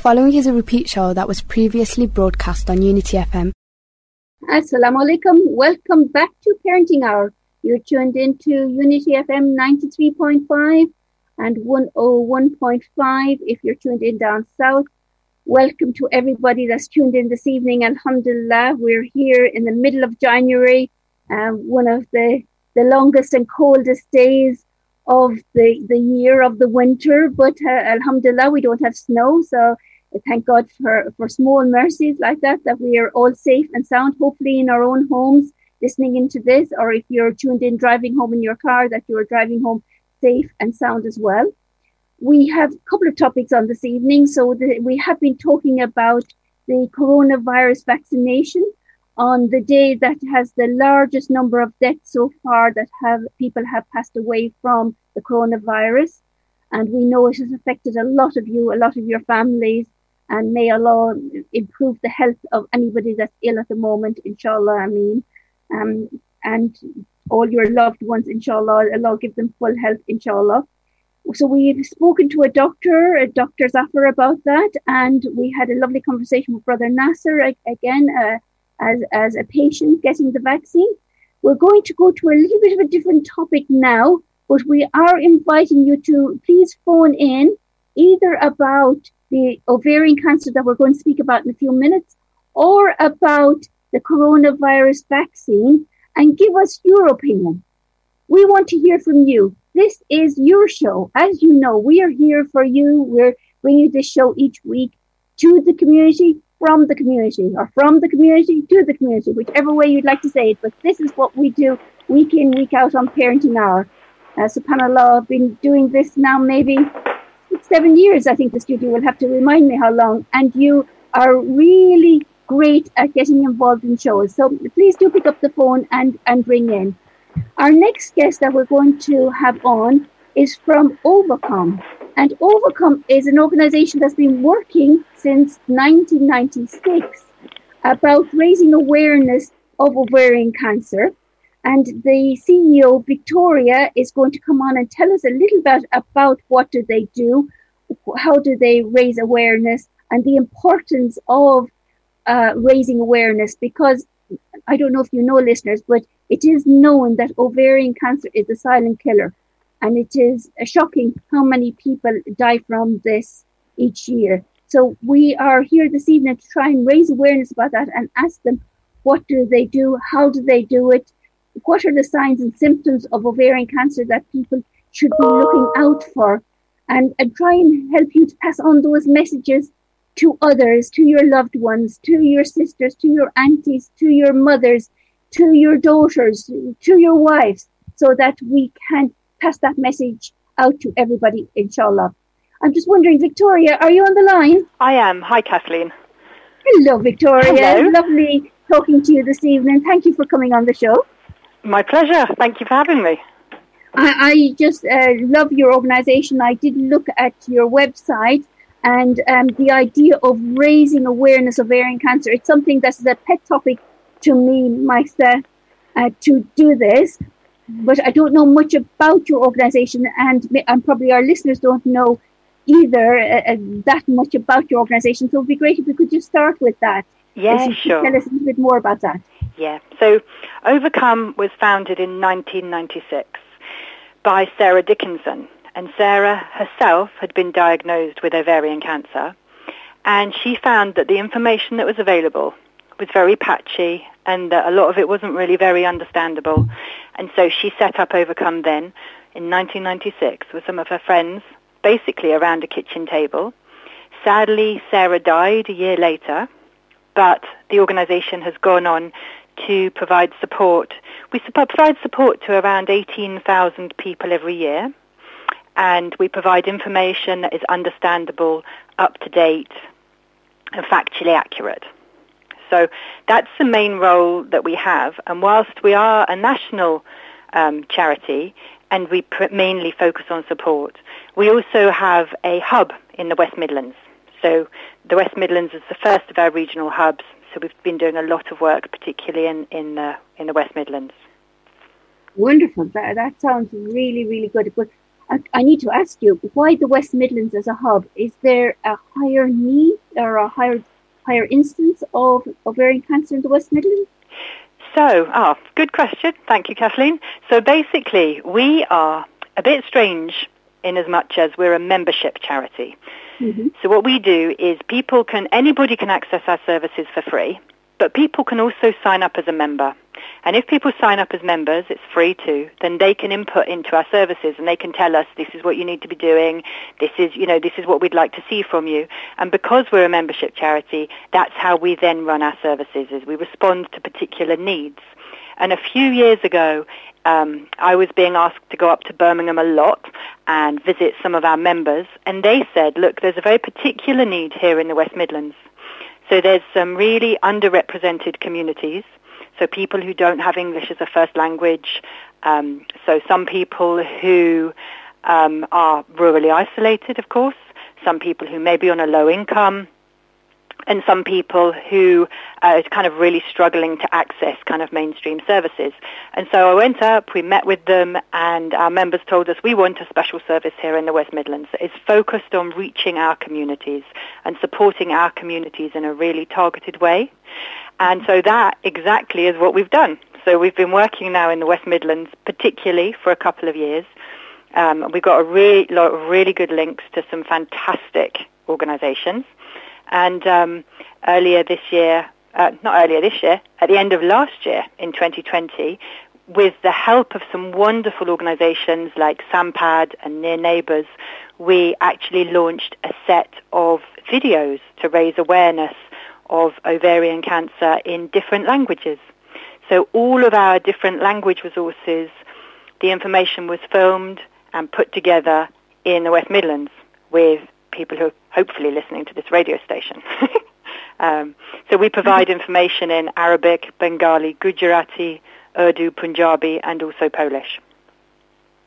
Following is a repeat show that was previously broadcast on Unity FM. Assalamu alaikum. Welcome back to Parenting Hour. You're tuned into Unity FM 93.5 and 101.5 if you're tuned in down south. Welcome to everybody that's tuned in this evening. Alhamdulillah, we're here in the middle of January, um, one of the, the longest and coldest days of the, the year of the winter. But uh, Alhamdulillah, we don't have snow. So thank God for, for small mercies like that, that we are all safe and sound, hopefully in our own homes, listening into this, or if you're tuned in driving home in your car, that you're driving home safe and sound as well. We have a couple of topics on this evening. So the, we have been talking about the coronavirus vaccination on the day that has the largest number of deaths so far that have people have passed away from the coronavirus. And we know it has affected a lot of you, a lot of your families, and may Allah improve the health of anybody that's ill at the moment, inshallah, I mean. Um, and all your loved ones, inshallah, Allah give them full health, inshallah. So we've spoken to a doctor, a Dr. Zafar, about that, and we had a lovely conversation with Brother Nasser again uh, as, as a patient getting the vaccine. We're going to go to a little bit of a different topic now, but we are inviting you to please phone in either about the ovarian cancer that we're going to speak about in a few minutes, or about the coronavirus vaccine and give us your opinion. We want to hear from you. This is your show. As you know, we are here for you. We're bringing this show each week to the community, from the community, or from the community to the community, whichever way you'd like to say it. But this is what we do week in, week out on Parenting Hour. Uh, SubhanAllah, I've been doing this now maybe seven years, I think the studio will have to remind me how long. And you are really great at getting involved in shows. So please do pick up the phone and, and ring in. Our next guest that we're going to have on is from Ovacome. And Ovacome is an organization that's been working since 1996 about raising awareness of ovarian cancer. And the CEO, Victoria, is going to come on and tell us a little bit about what do they do, how do they raise awareness, and the importance of uh, raising awareness. Because I don't know if you know, listeners, but it is known that ovarian cancer is a silent killer. And it is shocking how many people die from this each year. So we are here this evening to try and raise awareness about that and ask them what do they do, how do they do it, what are the signs and symptoms of ovarian cancer that people should be looking out for and, and try and help you to pass on those messages to others, to your loved ones, to your sisters, to your aunties, to your mothers, to your daughters, to your wives, so that we can pass that message out to everybody, inshallah. I'm just wondering, Victoria, are you on the line? I am. Hi, Kathleen. Hello, Victoria. Hello. Lovely talking to you this evening. Thank you for coming on the show. My pleasure. Thank you for having me. I, I just uh, love your organization. I did look at your website and um, the idea of raising awareness of ovarian cancer. It's something that's a pet topic to me, myself, uh, to do this. But I don't know much about your organization, and, and probably our listeners don't know either uh, uh that much about your organization. So it'd be great if we could just start with that. Yeah, sure. Tell us a little bit more about that. Yeah. So Ovacome was founded in 1996 by Sarah Dickinson. And Sarah herself had been diagnosed with ovarian cancer. And she found that the information that was available was very patchy and that a lot of it wasn't really very understandable. And so she set up Ovacome then in 1996 with some of her friends, basically around a kitchen table. Sadly, Sarah died a year later, but the organization has gone on to provide support. We provide support to around 18,000 people every year, and we provide information that is understandable, up to date, and factually accurate. So that's the main role that we have. And whilst we are a national um, charity and we pr- mainly focus on support, we also have a hub in the West Midlands. So the West Midlands is the first of our regional hubs so we've been doing a lot of work, particularly in in the in the West Midlands. Wonderful. That that sounds really really good. But I, I, need to ask you why the West Midlands as a hub? Is there a higher need or a higher higher instance of ovarian cancer in the West Midlands? So, oh, good question. Thank you, Kathleen. So basically, we are a bit strange in as much as we're a membership charity. Mm-hmm. So what we do is people can, anybody can access our services for free, but people can also sign up as a member. And if people sign up as members, it's free too, then they can input into our services and they can tell us this is what you need to be doing, this is, you know, this is what we'd like to see from you. And because we're a membership charity, that's how we then run our services, is we respond to particular needs. And a few years ago, um, I was being asked to go up to Birmingham a lot and visit some of our members, and they said, look, there's a very particular need here in the West Midlands. So there's some really underrepresented communities so people who don't have English as a first language, um, so some people who um, are rurally isolated, of course, some people who may be on a low income, and some people who are kind of really struggling to access kind of mainstream services. And so I went up, we met with them, and our members told us we want a special service here in the West Midlands. It's focused on reaching our communities and supporting our communities in a really targeted way. And so that exactly is what we've done. So we've been working now in the West Midlands, particularly for a couple of years. Um, we've got a really lot of really good links to some fantastic organisations. And um, earlier this year, uh, not earlier this year, at the end of last year in 2020, with the help of some wonderful organisations like SAMPAD and Near Neighbours, we actually launched a set of videos to raise awareness of ovarian cancer in different languages. So all of our different language resources, the information was filmed and put together in the West Midlands with people who are hopefully listening to this radio station. um, so we provide mm-hmm. information in Arabic, Bengali, Gujarati, Urdu, Punjabi, and also Polish.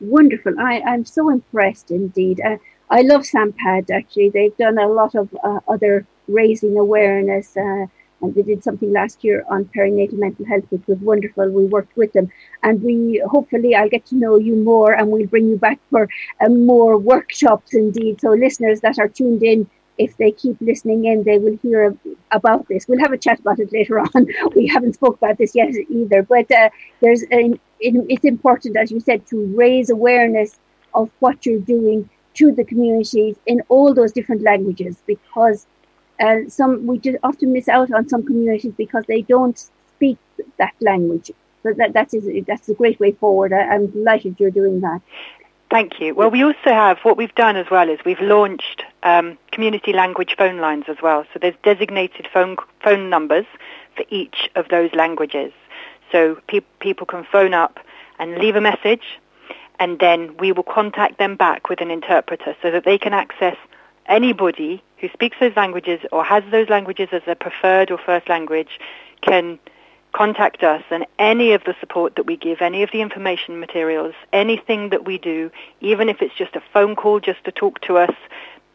Wonderful. I, I'm so impressed indeed. Uh, I love SAMPAD actually. They've done a lot of uh, other raising awareness. Uh, and they did something last year on perinatal mental health, which was wonderful. We worked with them, and we hopefully I'll get to know you more, and we'll bring you back for uh, more workshops. Indeed, so listeners that are tuned in, if they keep listening in, they will hear about this. We'll have a chat about it later on. we haven't spoke about this yet either, but uh, there's an, it, it's important, as you said, to raise awareness of what you're doing to the communities in all those different languages because some we just often miss out on some communities because they don't speak that language. So that that is that's a great way forward. I, am delighted you're doing that. Thank you. Well, we also have what we've done as well is we've launched um, community language phone lines as well. So there's designated phone phone numbers for each of those languages. So pe- people can phone up and leave a message, and then we will contact them back with an interpreter so that they can access anybody who speaks those languages or has those languages as their preferred or first language can contact us and any of the support that we give, any of the information materials, anything that we do, even if it's just a phone call just to talk to us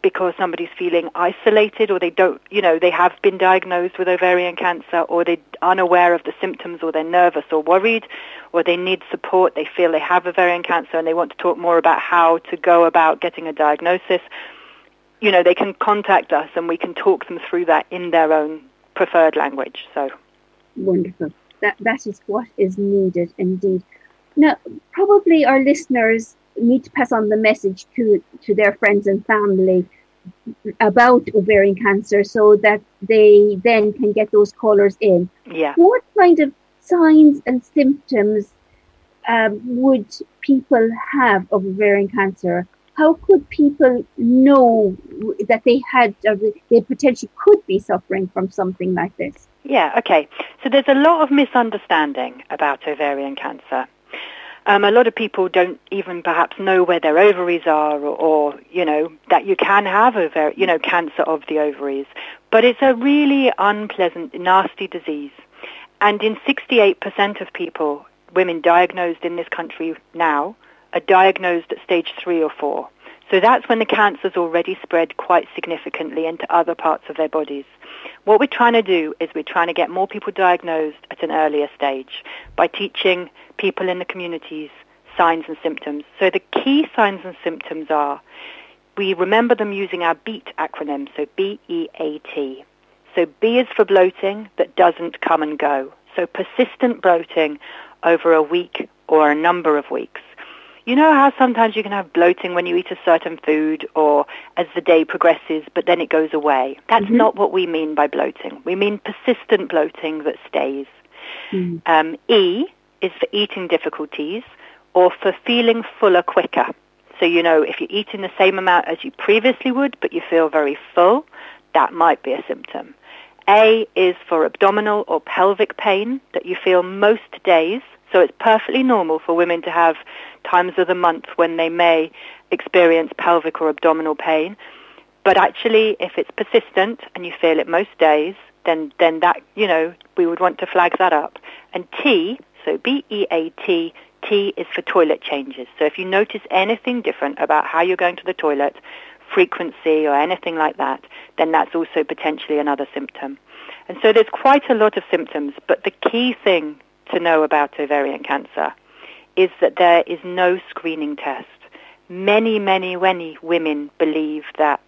because somebody's feeling isolated or they don't, you know, they have been diagnosed with ovarian cancer or they're unaware of the symptoms or they're nervous or worried or they need support, they feel they have ovarian cancer and they want to talk more about how to go about getting a diagnosis you know, they can contact us and we can talk them through that in their own preferred language. So wonderful. That that is what is needed indeed. Now, probably our listeners need to pass on the message to to their friends and family about ovarian cancer so that they then can get those callers in. Yeah. What kind of signs and symptoms um, would people have of ovarian cancer? How could people know that they had, they potentially could be suffering from something like this? Yeah, okay. So there's a lot of misunderstanding about ovarian cancer. Um, a lot of people don't even perhaps know where their ovaries are or, or you know, that you can have ovar- you know, cancer of the ovaries. But it's a really unpleasant, nasty disease. And in 68% of people, women diagnosed in this country now, are diagnosed at stage three or four. So that's when the cancer's already spread quite significantly into other parts of their bodies. What we're trying to do is we're trying to get more people diagnosed at an earlier stage by teaching people in the communities signs and symptoms. So the key signs and symptoms are we remember them using our BEAT acronym, so B-E-A-T. So B is for bloating that doesn't come and go. So persistent bloating over a week or a number of weeks. You know how sometimes you can have bloating when you eat a certain food or as the day progresses, but then it goes away. That's mm-hmm. not what we mean by bloating. We mean persistent bloating that stays. Mm. Um, e is for eating difficulties or for feeling fuller quicker. So, you know, if you're eating the same amount as you previously would, but you feel very full, that might be a symptom. A is for abdominal or pelvic pain that you feel most days. So it's perfectly normal for women to have times of the month when they may experience pelvic or abdominal pain. But actually, if it's persistent and you feel it most days, then, then that, you know, we would want to flag that up. And T, so B-E-A-T, T is for toilet changes. So if you notice anything different about how you're going to the toilet, frequency or anything like that, then that's also potentially another symptom. And so there's quite a lot of symptoms, but the key thing to know about ovarian cancer is that there is no screening test. Many, many, many women believe that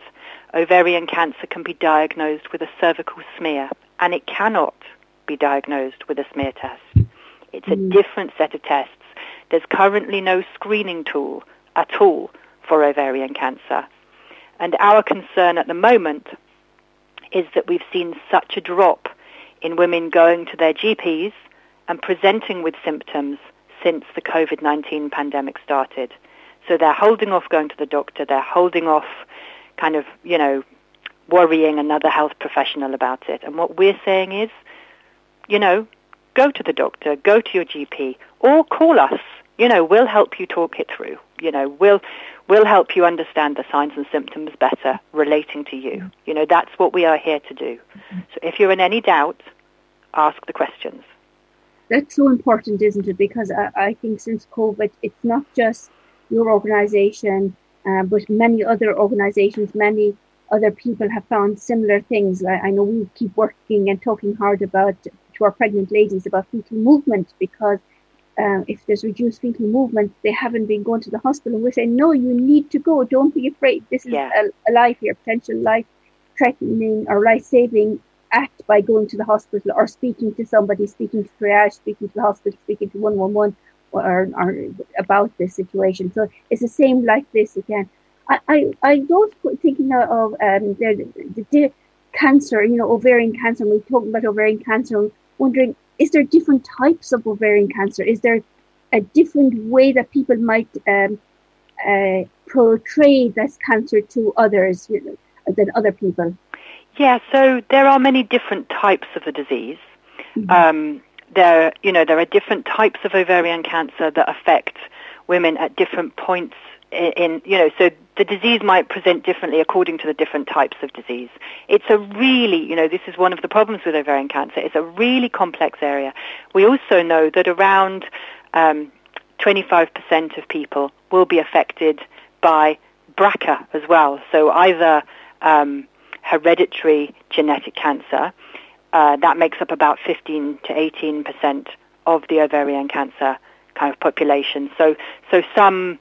ovarian cancer can be diagnosed with a cervical smear, and it cannot be diagnosed with a smear test. It's a mm. different set of tests there's currently no screening tool at all for ovarian cancer. And our concern at the moment is that we've seen such a drop in women going to their GPs and presenting with symptoms since the COVID-19 pandemic started. So they're holding off going to the doctor. They're holding off kind of, you know, worrying another health professional about it. And what we're saying is, you know, go to the doctor, go to your GP, or call us you know, we'll help you talk it through. You know, we'll we'll help you understand the signs and symptoms better relating to you. You know, that's what we are here to do. So if you're in any doubt, ask the questions. That's so important, isn't it? Because I, I think since COVID, it's not just your organisation, uh, but many other organisations, many other people have found similar things. I, I know we keep working and talking hard about to our pregnant ladies about fetal movement because uh, if there's reduced fetal movement, they haven't been going to the hospital. And we say, no, you need to go. Don't be afraid. This is yeah. a, a life here, potential life threatening or life saving act by going to the hospital or speaking to somebody, speaking to triage, speaking to the hospital, speaking to 111 or, or about this situation. So it's the same like this again. I, I, I don't thinking of um, the, the, the cancer, you know, ovarian cancer. We're talking about ovarian cancer, wondering is there different types of ovarian cancer? Is there a different way that people might um, uh, portray this cancer to others you know, than other people? Yeah, so there are many different types of the disease. Mm-hmm. Um, there, you know, there are different types of ovarian cancer that affect women at different points in, you know, so the disease might present differently according to the different types of disease. It's a really, you know, this is one of the problems with ovarian cancer. It's a really complex area. We also know that around um, 25% of people will be affected by BRCA as well. So either um, hereditary genetic cancer, uh, that makes up about 15 to 18% of the ovarian cancer kind of population. So, so some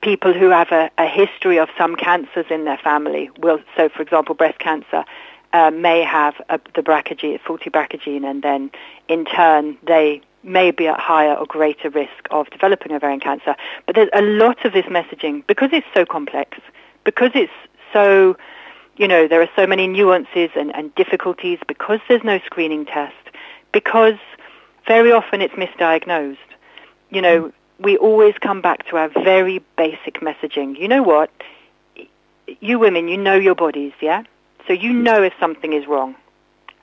people who have a, a, history of some cancers in their family will, so for example, breast cancer, uh, may have a, the BRCA gene, faulty BRCA gene, and then in turn they may be at higher or greater risk of developing ovarian cancer. But there's a lot of this messaging because it's so complex, because it's so, you know, there are so many nuances and, and difficulties, because there's no screening test, because very often it's misdiagnosed. You know, we always come back to our very basic messaging. You know what? You women, you know your bodies, yeah? So you know if something is wrong.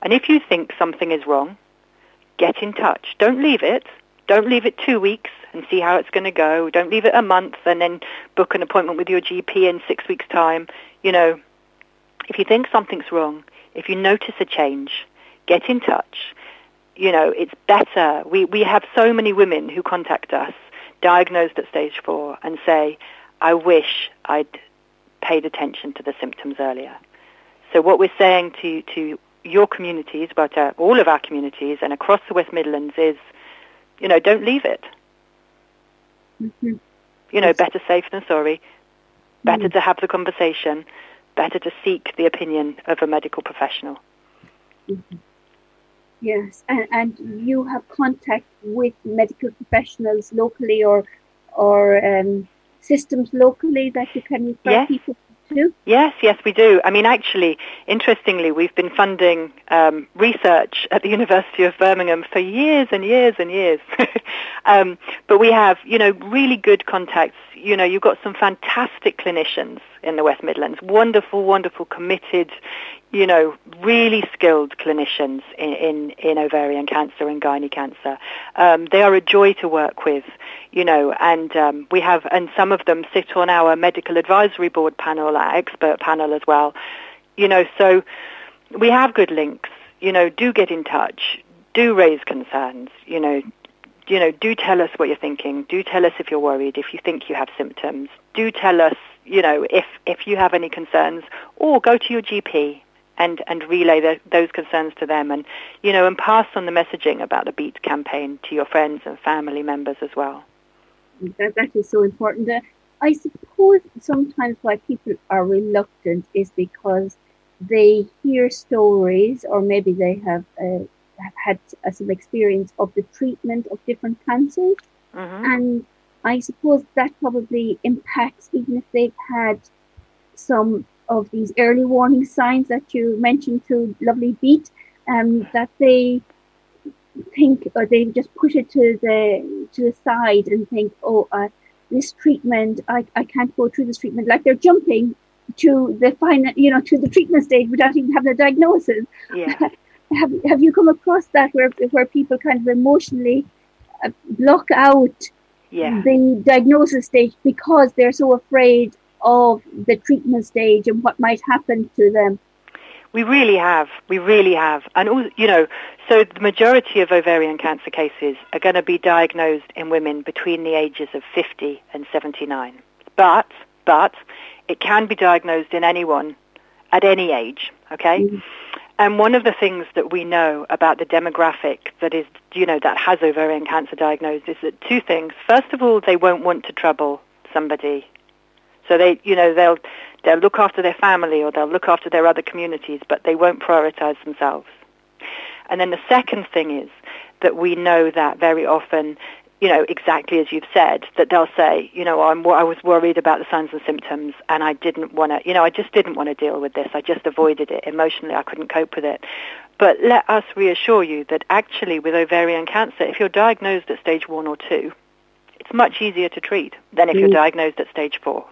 And if you think something is wrong, get in touch. Don't leave it. Don't leave it two weeks and see how it's going to go. Don't leave it a month and then book an appointment with your GP in six weeks' time. You know, if you think something's wrong, if you notice a change, get in touch. You know, it's better. We, we have so many women who contact us diagnosed at stage four and say, I wish I'd paid attention to the symptoms earlier. So what we're saying to, to your communities, but uh, all of our communities and across the West Midlands is, you know, don't leave it. Mm-hmm. You know, Yes. better safe than sorry. Better Mm. to have the conversation. Better to seek the opinion of a medical professional. Yes, and, and you have contact with medical professionals locally or or um, systems locally that you can refer Yes. people to. Yes, yes, we do. I mean, actually, interestingly, we've been funding um, research at the University of Birmingham for years and years and years. um, but we have, you know, really good contacts. You know, you've got some fantastic clinicians in the West Midlands, wonderful, wonderful, committed, you know, really skilled clinicians in, in, in ovarian cancer and gynae cancer. Um, they are a joy to work with, you know, and um, we have, and some of them sit on our medical advisory board panel, our expert panel as well, you know, so we have good links, you know, do get in touch, do raise concerns, you know, you know, do tell us what you're thinking. Do tell us if you're worried, if you think you have symptoms. Do tell us, you know, if, if you have any concerns, or go to your GP and, and relay the, those concerns to them and, you know, and pass on the messaging about the BEAT campaign to your friends and family members as well. That, that is so important. Uh, I suppose sometimes why people are reluctant is because they hear stories or maybe they have, uh, have had uh, some experience of the treatment of different cancers. hmm And I suppose that probably impacts even if they've had some of these early warning signs that you mentioned to Lovely Beat, um, that they think or they just push it to the to the side and think, oh, uh, this treatment, I, I can't go through this treatment. Like they're jumping to the final, you know, to the treatment stage without even having a diagnosis. Yeah. Have have you come across that where where people kind of emotionally uh, block out Yeah. the diagnosis stage because they're so afraid of the treatment stage and what might happen to them. We really have. We really have. And, you know, so the majority of ovarian cancer cases are going to be diagnosed in women between the ages of 50 and 79. But, but, it can be diagnosed in anyone at any age, okay? Mhm. And one of the things that we know about the demographic that is, you know, that has ovarian cancer diagnosed is that two things. First of all, they won't want to trouble somebody. So they, you know, they'll they'll look after their family or they'll look after their other communities, but they won't prioritize themselves. And then the second thing is that we know that very often, you know, exactly as you've said, that they'll say, you know, I'm, I was worried about the signs and symptoms and I didn't want to, you know, I just didn't want to deal with this. I just avoided it. Emotionally, I couldn't cope with it. But let us reassure you that actually with ovarian cancer, if you're diagnosed at stage one or two, it's much easier to treat than if you're Mm. diagnosed at stage four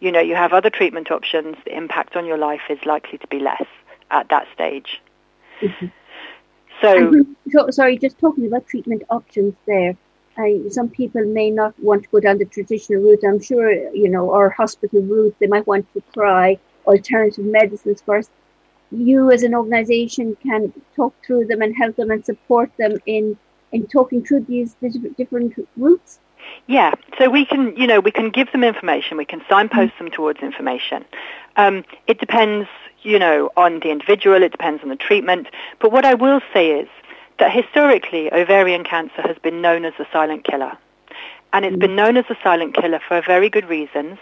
you know, you have other treatment options. The impact on your life is likely to be less at that stage. Mhm. So, sorry, just talking about treatment options there. I, some people may not want to go down the traditional route. I'm sure, you know, or hospital route. They might want to try alternative medicines first. You, as an organisation, can talk through them and help them and support them in in talking through these different different routes. yeah, so we can, you know, we can give them information. We can signpost them towards information. Um, it depends, you know, on the individual. It depends on the treatment. But what I will say is that historically, ovarian cancer has been known as the silent killer. And it's been known as the silent killer for very good reasons,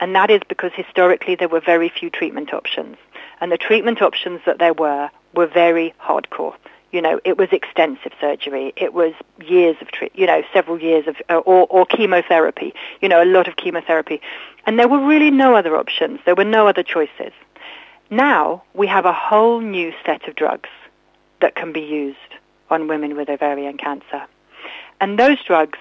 and that is because historically there were very few treatment options. And the treatment options that there were were very hardcore. You know, it was extensive surgery. It was years of, tre- you know, several years of, uh, or, or chemotherapy. You know, a lot of chemotherapy. And there were really no other options. There were no other choices. Now we have a whole new set of drugs that can be used on women with ovarian cancer. And those drugs,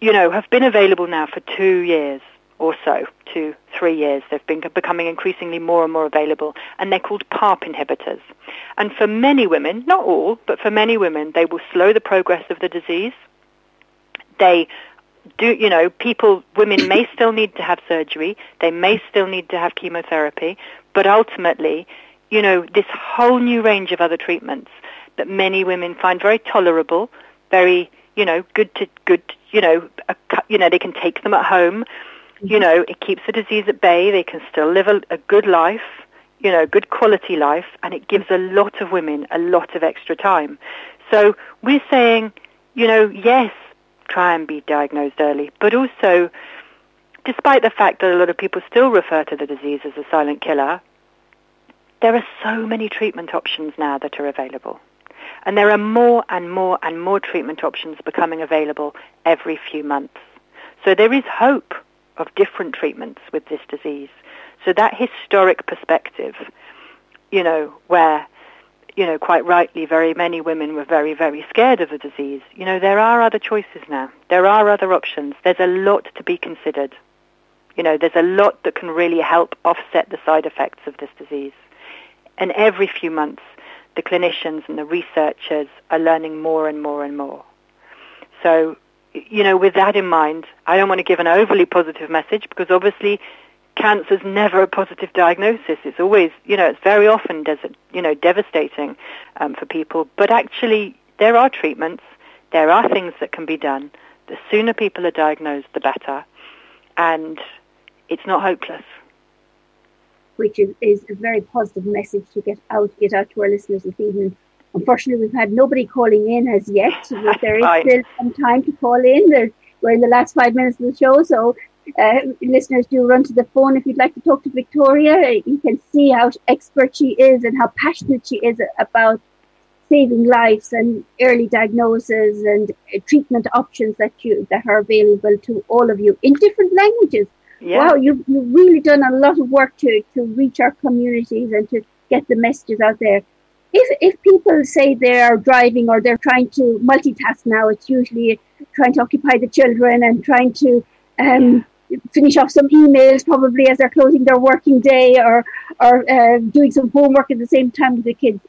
you know, have been available now for two years or so, two, three years. They've been becoming increasingly more and more available, and they're called PARP inhibitors. And for many women, not all, but for many women, they will slow the progress of the disease. They do, you know, people, women may still need to have surgery. They may still need to have chemotherapy, but ultimately, you know, this whole new range of other treatments that many women find very tolerable, very, you know, good to good, you know, a, you know, they can take them at home. You mm-hmm. know, it keeps the disease at bay. They can still live a, a good life, you know, good quality life, and it gives a lot of women a lot of extra time. So we're saying, you know, yes, try and be diagnosed early. But also, despite the fact that a lot of people still refer to the disease as a silent killer, there are so many treatment options now that are available. And there are more and more and more treatment options becoming available every few months. So there is hope of different treatments with this disease. So that historic perspective, you know, where, you know, quite rightly, very many women were very, very scared of the disease. You know, there are other choices now. There are other options. There's a lot to be considered. You know, there's a lot that can really help offset the side effects of this disease. And every few months, the clinicians and the researchers are learning more and more and more. So, you know, with that in mind, I don't want to give an overly positive message because obviously cancer is never a positive diagnosis. It's always, you know, it's very often, des- you know, devastating um, for people. But actually, there are treatments. There are things that can be done. The sooner people are diagnosed, the better. And it's not hopeless. Which is, is a very positive message to get out, get out to our listeners this evening. Unfortunately, we've had nobody calling in as yet. But there is still some time to call in. We're in the last five minutes of the show, so uh, listeners do run to the phone if you'd like to talk to Victoria. You can see how expert she is and how passionate she is about saving lives and early diagnosis and treatment options that you that are available to all of you in different languages. Yeah. Wow, you've, you've really done a lot of work to, to reach our communities and to get the messages out there. If, if people say they're driving or they're trying to multitask now, it's usually trying to occupy the children and trying to um, finish off some emails probably as they're closing their working day or or uh, doing some homework at the same time with the kids.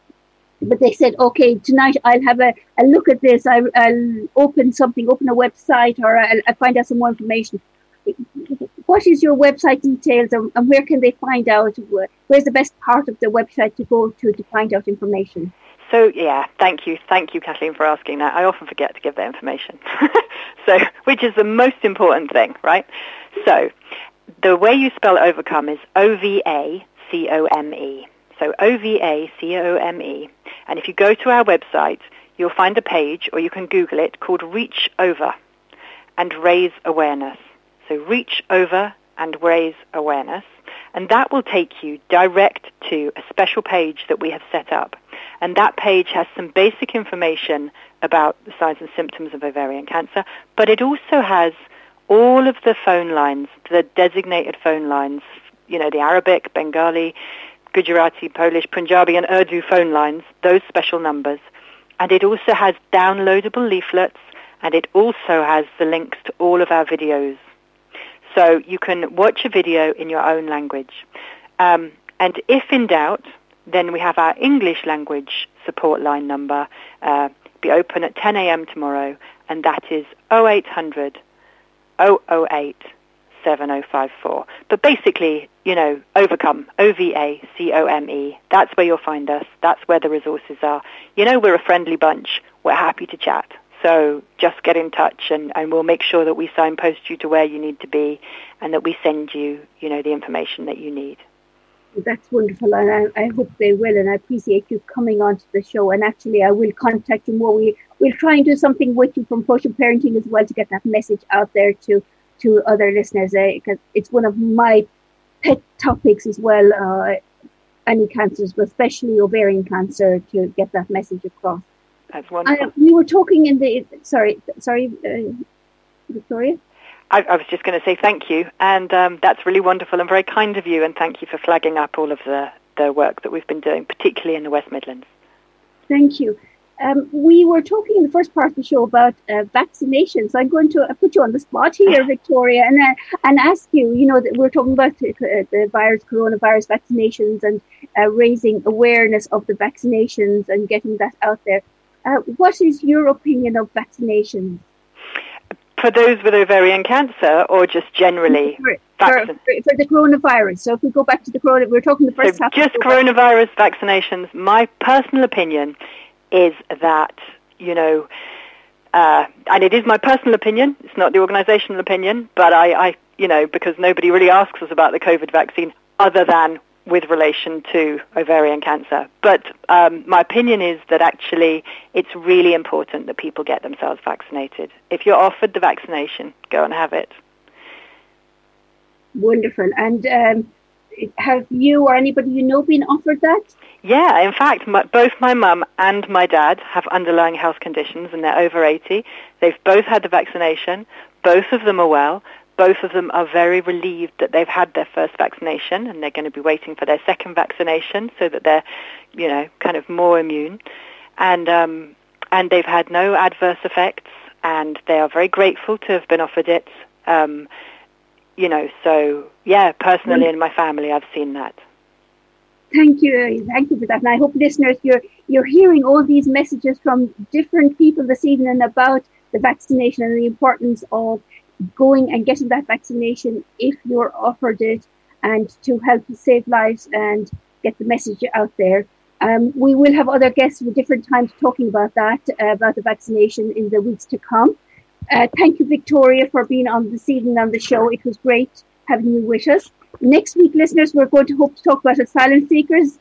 But they said, okay, tonight I'll have a, a look at this. I, will open something, open a website, or I'll, I'll, find out some more information. What is your website details, and, and where can they find out? Where's the best part of the website to go to to find out information? So yeah, thank you, thank you, Kathleen, for asking that. I often forget to give that information. so, which is the most important thing, right? So, the way you spell Ovacome is O V A C O M E. So O V A C O M E. And if you go to our website, you'll find a page, or you can Google it, called Reach Over and Raise Awareness. So Reach Over and Raise Awareness. And that will take you direct to a special page that we have set up and that page has some basic information about the signs and symptoms of ovarian cancer, but it also has all of the phone lines, the designated phone lines, you know, the Arabic, Bengali, Gujarati, Polish, Punjabi, and Urdu phone lines, those special numbers. And it also has downloadable leaflets, and it also has the links to all of our videos. So you can watch a video in your own language. Um, and if in doubt, then we have our English language support line number uh, be open at 10 a.m. tomorrow, and that is 0800 008 7054. But basically, you know, Ovacome, O-V-A-C-O-M-E. That's where you'll find us. That's where the resources are. You know, we're a friendly bunch. We're happy to chat. So just get in touch and, and we'll make sure that we signpost you to where you need to be and that we send you, you know, the information that you need that's wonderful, and I, I, hope they will. And I appreciate you coming onto the show. And actually, I will contact you more. We we'll try and do something with you from social parenting as well to get that message out there to to other listeners because uh, it's one of my pet topics as well. Uh, any cancers, but especially ovarian cancer, to get that message across. That's wonderful. I, we were talking in the sorry, sorry, uh, Victoria. I, I was just going to say thank you, and um, that's really wonderful and very kind of you, and thank you for flagging up all of the, the work that we've been doing, particularly in the West Midlands. Thank you. Um, we were talking in the first part of the show about uh, vaccinations. I'm going to put you on the spot here, Victoria, and uh, and ask you. You know, that we're talking about the, the virus, coronavirus vaccinations, and uh, raising awareness of the vaccinations and getting that out there. Uh, what is your opinion of vaccinations? For those with ovarian cancer or just generally? For, for, for, the coronavirus. So if we go back to the corona, we are talking the first so half. Just coronavirus vaccinations. My personal opinion is that, you know, uh, and it is my personal opinion, it's not the organizational opinion, but I, I, you know, because nobody really asks us about the COVID vaccine other than with relation to ovarian cancer. But um, my opinion is that actually it's really important that people get themselves vaccinated. If you're offered the vaccination, go and have it. Wonderful. And um, have you or anybody you know been offered that? Yeah, in fact, my, both my mum and my dad have underlying health conditions and they're over 80. They've both had the vaccination. Both of them are well. Both of them are very relieved that they've had their first vaccination and they're going to be waiting for their second vaccination so that they're, you know, kind of more immune. And, um, and they've had no adverse effects and they are very grateful to have been offered it. Um, you know, so yeah, personally in my family, I've seen that. Thank you, thank you for that. And I hope listeners, you're you're hearing all these messages from different people this evening about the vaccination and the importance of going and getting that vaccination if you're offered it, and to help save lives and get the message out there. Um, we will have other guests at different times talking about that, uh, about the vaccination in the weeks to come. Uh, thank you, Victoria, for being on this evening on the show. It was great having you with us. Next week, listeners, we're going to hope to talk about asylum seekers